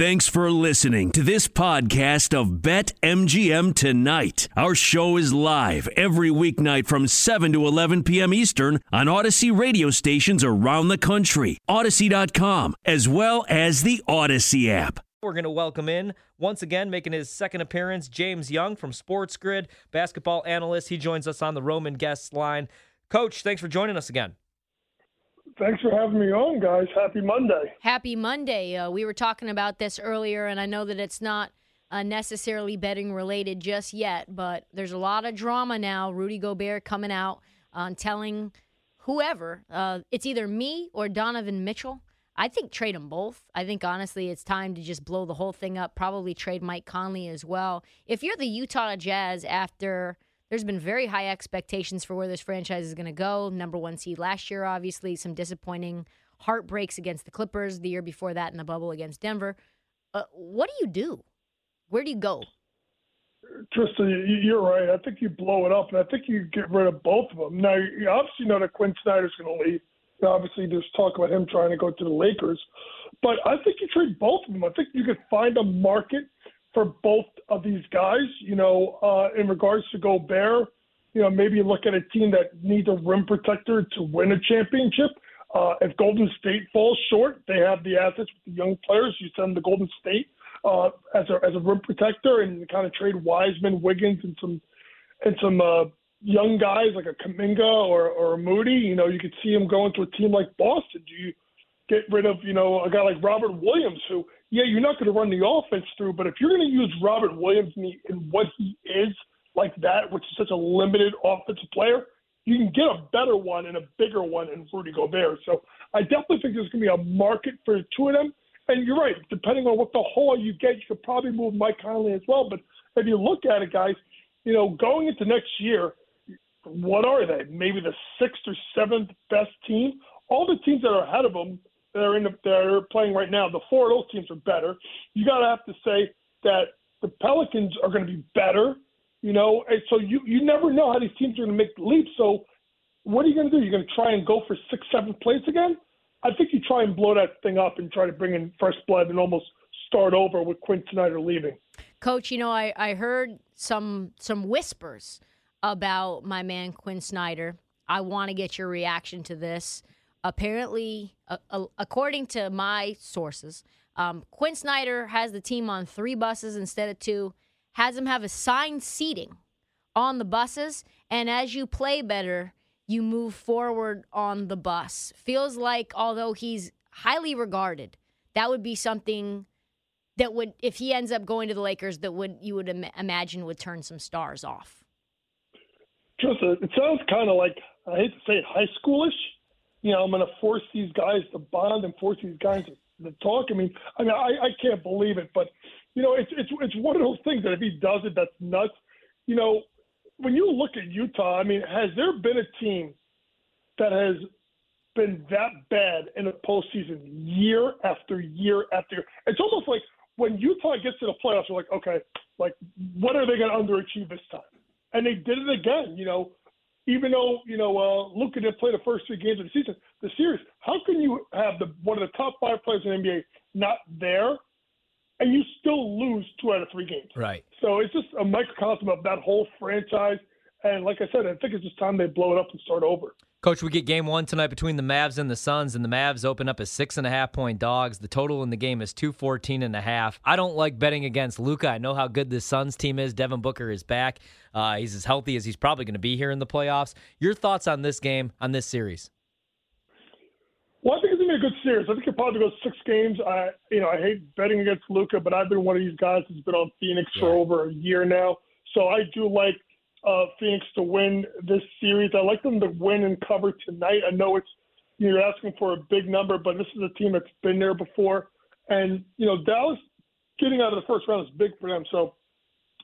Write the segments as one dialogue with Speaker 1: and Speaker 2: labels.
Speaker 1: Thanks for listening to this podcast of Bet MGM Tonight. Our show is live every weeknight from 7 to 11 p.m. Eastern on Audacy radio stations around the country, Audacy.com, as well as the Audacy app.
Speaker 2: We're going to welcome in once again, making his second appearance, James Young from Sports Grid, basketball analyst. He joins us on the Roman guest line. Coach, thanks for joining us again.
Speaker 3: Thanks for having me on, guys. Happy Monday.
Speaker 4: Happy Monday. Uh, we were talking about this earlier, and I know that it's not uh, necessarily betting related just yet, but there's a lot of drama now. Rudy Gobert coming out on telling whoever uh, it's either me or Donovan Mitchell. I think trade them both. I think honestly, it's time to just blow the whole thing up. Probably trade Mike Conley as well. If you're the Utah Jazz after there's been very high expectations for where this franchise is going to go. Number one seed last year, obviously, some disappointing heartbreaks against the Clippers. The year before that in the bubble against Denver. Uh, what do you do? Where do you go?
Speaker 3: Tristan, you're right. I think you blow it up, and I think you get rid of both of them. Now, you obviously know that Quin Snyder's going to leave. Obviously, there's talk about him trying to go to the Lakers. But I think you trade both of them. I think you could find a market – for both of these guys. You know, uh, in regards to Gobert, you know, maybe look at a team that needs a rim protector to win a championship. Uh, if Golden State falls short, they have the assets with the young players. You send them to Golden State uh, as a as a rim protector and kind of trade Wiseman, Wiggins, and some and some uh, young guys like a Kuminga or or a Moody. You know, you could see him going to a team like Boston. Do you get rid of you know a guy like Robert Williams who yeah, you're not going to run the offense through, but if you're going to use Robert Williams in, the, in what he is like that, which is such a limited offensive player, you can get a better one and a bigger one in Rudy Gobert. So I definitely think there's going to be a market for the two of them. And you're right, depending on what the haul you get, you could probably move Mike Conley as well. But if you look at it, guys, you know, going into next year, what are they? Maybe the sixth or seventh best team. All the teams that are ahead of them that are in the, that are playing right now, the four of those teams are better. You got to have to say that the Pelicans are going to be better. You know, and so you you never know how these teams are going to make the leap. So what are you going to do? You're going to try and go for six, seventh place again? I think you try and blow that thing up and try to bring in fresh blood and almost start over with Quin Snyder leaving.
Speaker 4: Coach, you know, I, I heard some some whispers about my man Quin Snyder. I want to get your reaction to this apparently, uh, uh, according to my sources, um, Quin Snyder has the team on three buses instead of two, has them have assigned seating on the buses, and as you play better, you move forward on the bus. Feels like, although he's highly regarded, that would be something that would, if he ends up going to the Lakers, that would you would Im- imagine would turn some stars off.
Speaker 3: Just, it sounds kind of like I hate to say it, high schoolish you know, I'm going to force these guys to bond and force these guys to, to talk. I mean, I mean, I, I can't believe it, but you know, it's it's it's one of those things that if he does it, that's nuts. You know, when you look at Utah, I mean, has there been a team that has been that bad in the postseason year after year after year? It's almost like when Utah gets to the playoffs, you're like, okay, like what are they going to underachieve this time? And they did it again. You know, even though you know uh, Luka didn't play the first three games of the season, the series. How can you have the one of the top five players in the NBA not there, and you still lose two out of three games?
Speaker 2: Right.
Speaker 3: So it's just a microcosm of that whole franchise. And like I said, I think it's just time they blow it up and start over.
Speaker 2: Coach, we get game one tonight between the Mavs and the Suns, and the Mavs open up as six and a half point dogs. The total in the game is 214 and a half. I don't like betting against Luka. I know how good this Suns team is. Devin Booker is back. Uh, he's as healthy as he's probably going to be here in the playoffs. Your thoughts on this game, on this series?
Speaker 3: Well, I think it's going to be a good series. I think it probably goes six games. I, you know, I hate betting against Luka, but I've been one of these guys that's been on Phoenix yeah. for over a year now. So I do like uh, Phoenix to win this series. I like them to win and cover tonight. I know it's you're asking for a big number, but this is a team that's been there before. And you know, Dallas getting out of the first round is big for them. So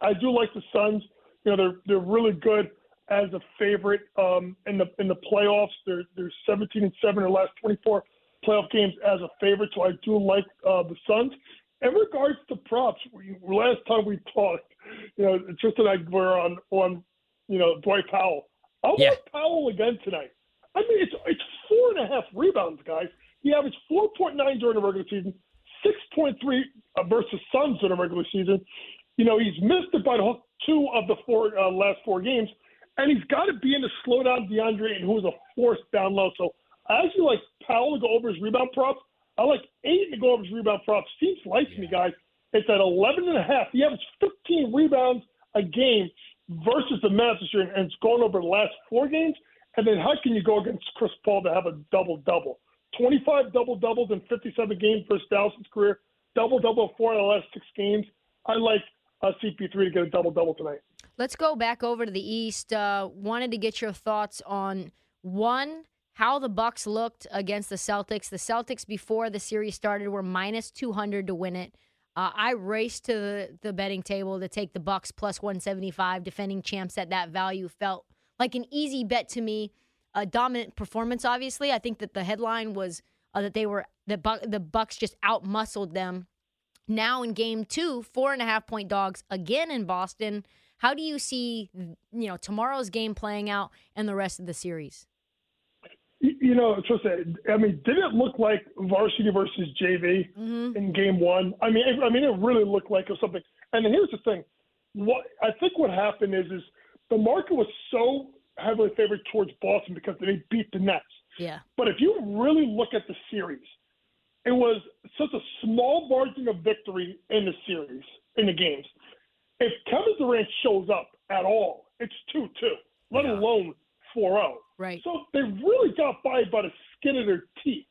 Speaker 3: I do like the Suns. You know, they're they're really good as a favorite um, in the in the playoffs. They're they're 17 and seven in last 24 playoff games as a favorite. So I do like uh, the Suns. In regards to props, we, last time we talked, you know, Tristan and I were on on you know Dwight Powell. I yeah. Powell again tonight. I mean, it's it's four and a half rebounds, guys. He averaged 4.9 during the regular season, 6.3 uh, versus Suns in the regular season. You know, he's missed about two of the four uh, last four games, and he's got to be in to slow down DeAndre, and who is a force down low. So I actually like Powell to go over his rebound props. I like Ayton to go over his rebound props. Seems likes yeah. me, guys. It's at 11 and a half. He averaged 15 rebounds a game versus the Mavs this year, and it's gone over the last four games. And then how can you go against Chris Paul to have a double double? 25 double doubles in 57 games versus Dallas's career. Double double four in the last six games. I like uh, CP3 to get a double double tonight.
Speaker 4: Let's go back over to the East. Uh, wanted to get your thoughts on one how the Bucks looked against the Celtics. The Celtics before the series started were minus 200 to win it. Uh, I raced to the, the betting table to take the Bucks plus 175. Defending champs at that value felt like an easy bet to me. A dominant performance, obviously. I think that the headline was uh, that they were the Bu- the Bucks just outmuscled them. Now in game two, four and a half point dogs again in Boston. How do you see you know tomorrow's game playing out and the rest of the series?
Speaker 3: You know, Tristan, I mean, did it look like varsity versus JV mm-hmm. in game one? I mean, it, I mean, it really looked like it was something. And here's the thing: what I think what happened is, is the market was so heavily favored towards Boston because they beat the Nets.
Speaker 4: Yeah.
Speaker 3: But if you really look at the series, it was such a small margin of victory in the series, in the games. If Kevin Durant shows up at all, it's 2 2, let yeah. alone 4 0.
Speaker 4: Right.
Speaker 3: So they really got by by the skin of their teeth.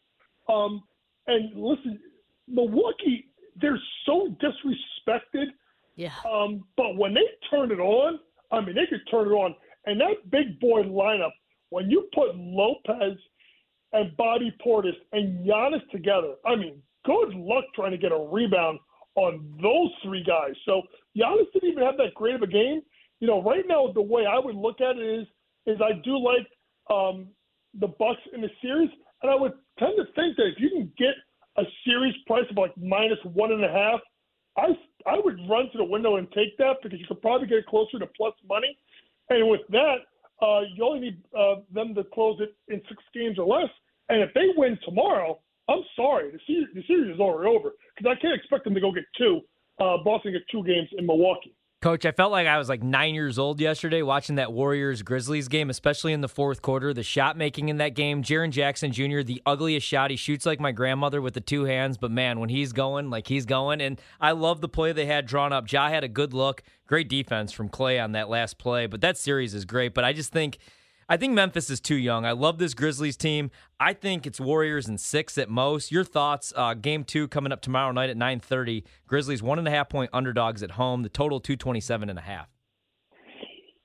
Speaker 3: Um, and listen, Milwaukee, they're so disrespected.
Speaker 4: Yeah.
Speaker 3: Um, but when they turn it on, I mean, they could turn it on. And that big boy lineup, when you put Lopez and Bobby Portis and Giannis together, I mean, good luck trying to get a rebound on those three guys. So Giannis didn't even have that great of a game. You know, right now the way I would look at it is is I do like um, the Bucks in the series, and I would tend to think that if you can get a series price of like minus one and a half, I I would run to the window and take that because you could probably get closer to plus money. And with that, uh, you only need uh, them to close it in six games or less. And if they win tomorrow, I'm sorry, the series, the series is already over because I can't expect them to go get two. Uh, Boston get two games in Milwaukee.
Speaker 2: Coach, I felt like I was like nine years old yesterday watching that Warriors Grizzlies game, especially in the fourth quarter. The shot making in that game, Jaren Jackson Jr., the ugliest shot. He shoots like my grandmother with the two hands, but man, when he's going, like he's going. And I love the play they had drawn up. Ja had a good look, great defense from Klay on that last play, but that series is great. But I just think I think Memphis is too young. I love this Grizzlies team. I think it's Warriors in six at most. Your thoughts? Uh, game two coming up tomorrow night at nine thirty. Grizzlies one and a half point underdogs at home. The total two twenty seven and a half.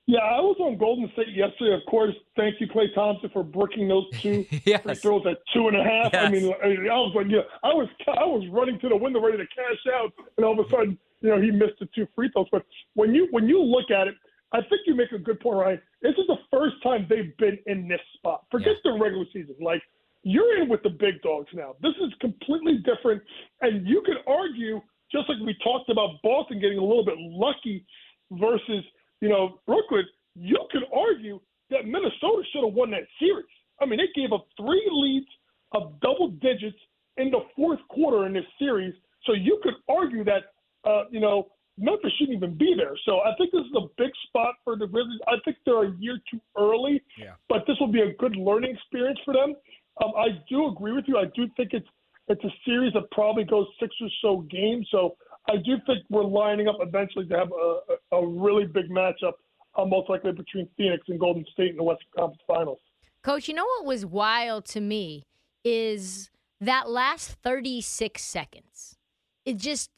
Speaker 3: Yeah, I was on Golden State yesterday. Of course, thank you, Klay Thompson, for brooking those two yes. free throws at two and a half. Yes. I mean, I was like, yeah, I was I was running to the window ready to cash out, and all of a sudden, you know, he missed the two free throws. But when you when you look at it, I think you make a good point, Ryan. This is the first time they've been in this spot. Forget yeah. the regular season. Like you're in with the big dogs now. This is completely different, and you could argue, just like we talked about Boston getting a little bit lucky versus you know Brooklyn. You could argue that Minnesota should have won that series. I mean, they gave up three leads of double digits in the fourth quarter in this series. So you could argue that uh, you know Memphis shouldn't even be there. So I think this is a big spot for the Grizzlies. I think they're a year too early,
Speaker 2: yeah.
Speaker 3: but this will be a good learning experience for them. Um, I do agree with you. I do think it's it's a series that probably goes six or so games. So I do think we're lining up eventually to have a, a, a really big matchup, uh, most likely between Phoenix and Golden State in the Western Conference Finals.
Speaker 4: Coach, you know what was wild to me is that last 36 seconds, it just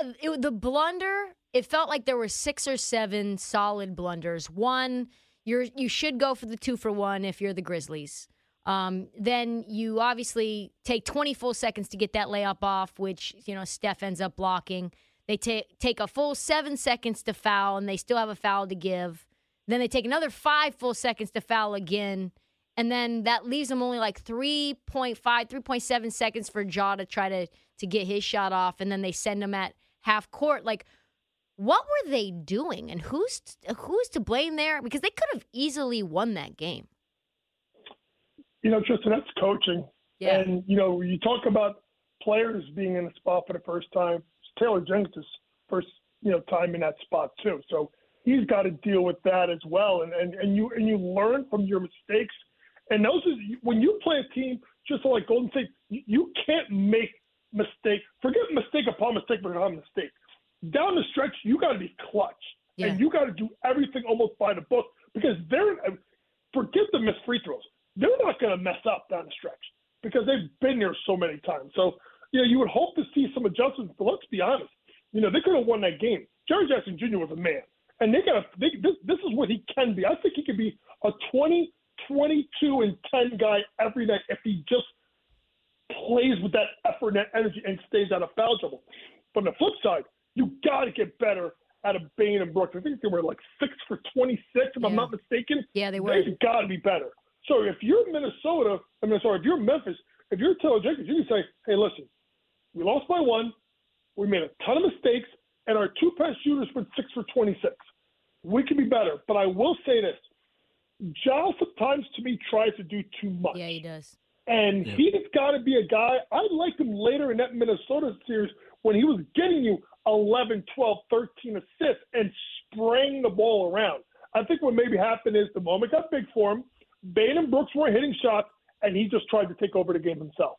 Speaker 4: it, the blunder. It felt like there were six or seven solid blunders. One, you're you should go for the two for one if you're the Grizzlies. Um, then you obviously take 20 full seconds to get that layup off, which you know Steph ends up blocking. They take take a full seven seconds to foul, and they still have a foul to give. Then they take another five full seconds to foul again. And then that leaves them only like 3.5, 3.7 seconds for Ja to try to, to get his shot off. And then they send him at half court. Like, what were they doing? And who's who's to blame there? Because they could have easily won that game.
Speaker 3: You know, Tristan, that's coaching.
Speaker 4: Yeah.
Speaker 3: And, you know, you talk about players being in a spot for the first time. Taylor Jenkins' first, you know, time in that spot too. So he's got to deal with that as well. And and, and you and you learn from your mistakes. And those is when you play a team just like Golden State, you, you can't make mistake. Forget mistake upon mistake upon mistake. Down the stretch, you got to be clutch,
Speaker 4: Yeah.
Speaker 3: and you got to do everything almost by the book because they're uh, forget the missed free throws. They're not going to mess up down the stretch because they've been there so many times. So you know you would hope to see some adjustments. But let's be honest, you know they could have won that game. Jaren Jackson Jr. was a man, and they got they, this. This is what he can be. I think he could be a 20, 22, and 10 guy every night if he just plays with that effort and that energy and stays out of foul trouble. But on the flip side, you got to get better out of Bane and Brooks. I think they were like six for 26, if I'm not mistaken.
Speaker 4: Yeah, they were.
Speaker 3: They've got to be better. So if you're Minnesota, I mean, sorry, if you're Memphis, if you're Taylor Jenkins, you can say, hey, listen, we lost by one. We made a ton of mistakes, and our two pass shooters went six for 26. We can be better. But I will say this Giles sometimes to me tries to do too much.
Speaker 4: Yeah, he does.
Speaker 3: And he's got to be a guy. I liked him later in that Minnesota series when he was getting you 11, 12, 13 assists and spraying the ball around. I think what maybe happened is the moment got big for him. Bane and Brooks were hitting shots, and he just tried to take over the game himself.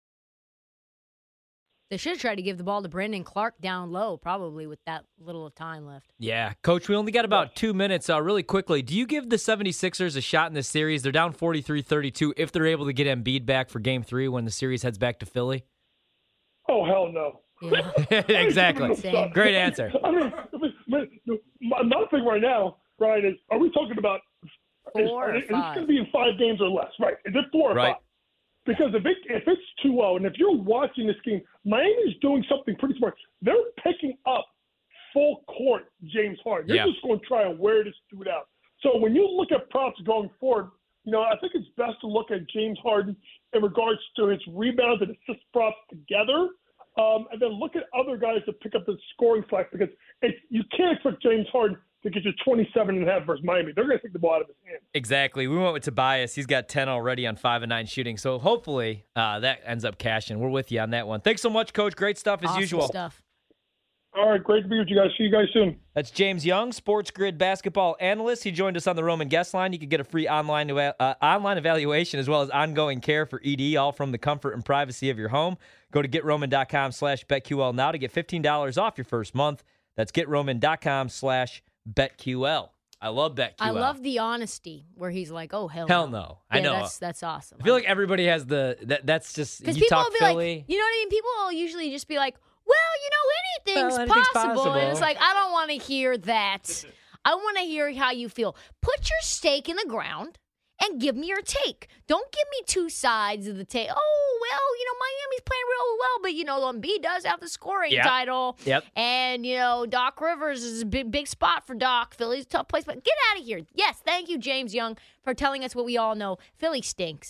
Speaker 4: They should have tried to give the ball to Brandon Clarke down low, probably with that little of time left.
Speaker 2: Yeah, coach, we only got about two minutes. Uh, really quickly, do you give the 76ers a shot in this series? They're down 43 32 if they're able to get Embiid back for game three when the series heads back to Philly.
Speaker 3: Oh hell no.
Speaker 4: Yeah.
Speaker 2: exactly.
Speaker 4: Same.
Speaker 2: Great answer.
Speaker 3: I mean, I mean, my- my- another thing right now, Brian, is are we talking about is,
Speaker 4: Four or
Speaker 3: is, this
Speaker 4: five?
Speaker 3: going to be in five games or less? Right? Is it four or
Speaker 2: Right.
Speaker 3: five? Because if it if it's 2-0, and if you're watching this game, Miami's doing something pretty smart. They're picking up full court James Harden. They're
Speaker 2: Yeah.
Speaker 3: just going to try and wear this dude out. So when you look at props going forward, you know I think it's best to look at James Harden in regards to his rebounds and assist props together. Um, and then look at other guys to pick up the scoring slack because it's, you can't expect James Harden to get you 27 and a half versus Miami. They're going to take the ball out of his hand.
Speaker 2: Exactly. We went with Tobias. He's got 10 already on 5 and 9 shooting. So hopefully uh, that ends up cashing. We're with you on that one. Thanks so much, Coach. Great stuff as
Speaker 4: awesome
Speaker 2: usual.
Speaker 4: stuff.
Speaker 3: All right, great to be with you guys. See you guys soon.
Speaker 2: That's James Young, Sports Grid basketball analyst. He joined us on the Roman guest line. You can get a free online uh, online evaluation as well as ongoing care for ED, all from the comfort and privacy of your home. Go to getroman.com slash betql now to get $15 off your first month. That's getroman.com slash betql. I love BetQL.
Speaker 4: I love the honesty where he's like, "Oh hell,
Speaker 2: Hell no. I
Speaker 4: Yeah,
Speaker 2: know.
Speaker 4: that's that's awesome.
Speaker 2: I feel like everybody has the that. That's just
Speaker 4: because
Speaker 2: you
Speaker 4: people
Speaker 2: talk
Speaker 4: will be
Speaker 2: Philly.
Speaker 4: like, you know what I mean? People will usually just be like, "Well, you know, anything's,
Speaker 2: Well, anything's
Speaker 4: possible. and it's like I don't want to hear that. I want to hear how you feel. Put your stake in the ground and give me your take. Don't give me two sides of the take. Oh well, you know, Miami's playing real well, but you know, Embiid does have the scoring
Speaker 2: Yep.
Speaker 4: title.
Speaker 2: Yep.
Speaker 4: And you know, Doc Rivers is a big, big spot for Doc. Philly's a tough place, but get out of here. Yes, thank you, James Young, for telling us what we all know. Philly stinks.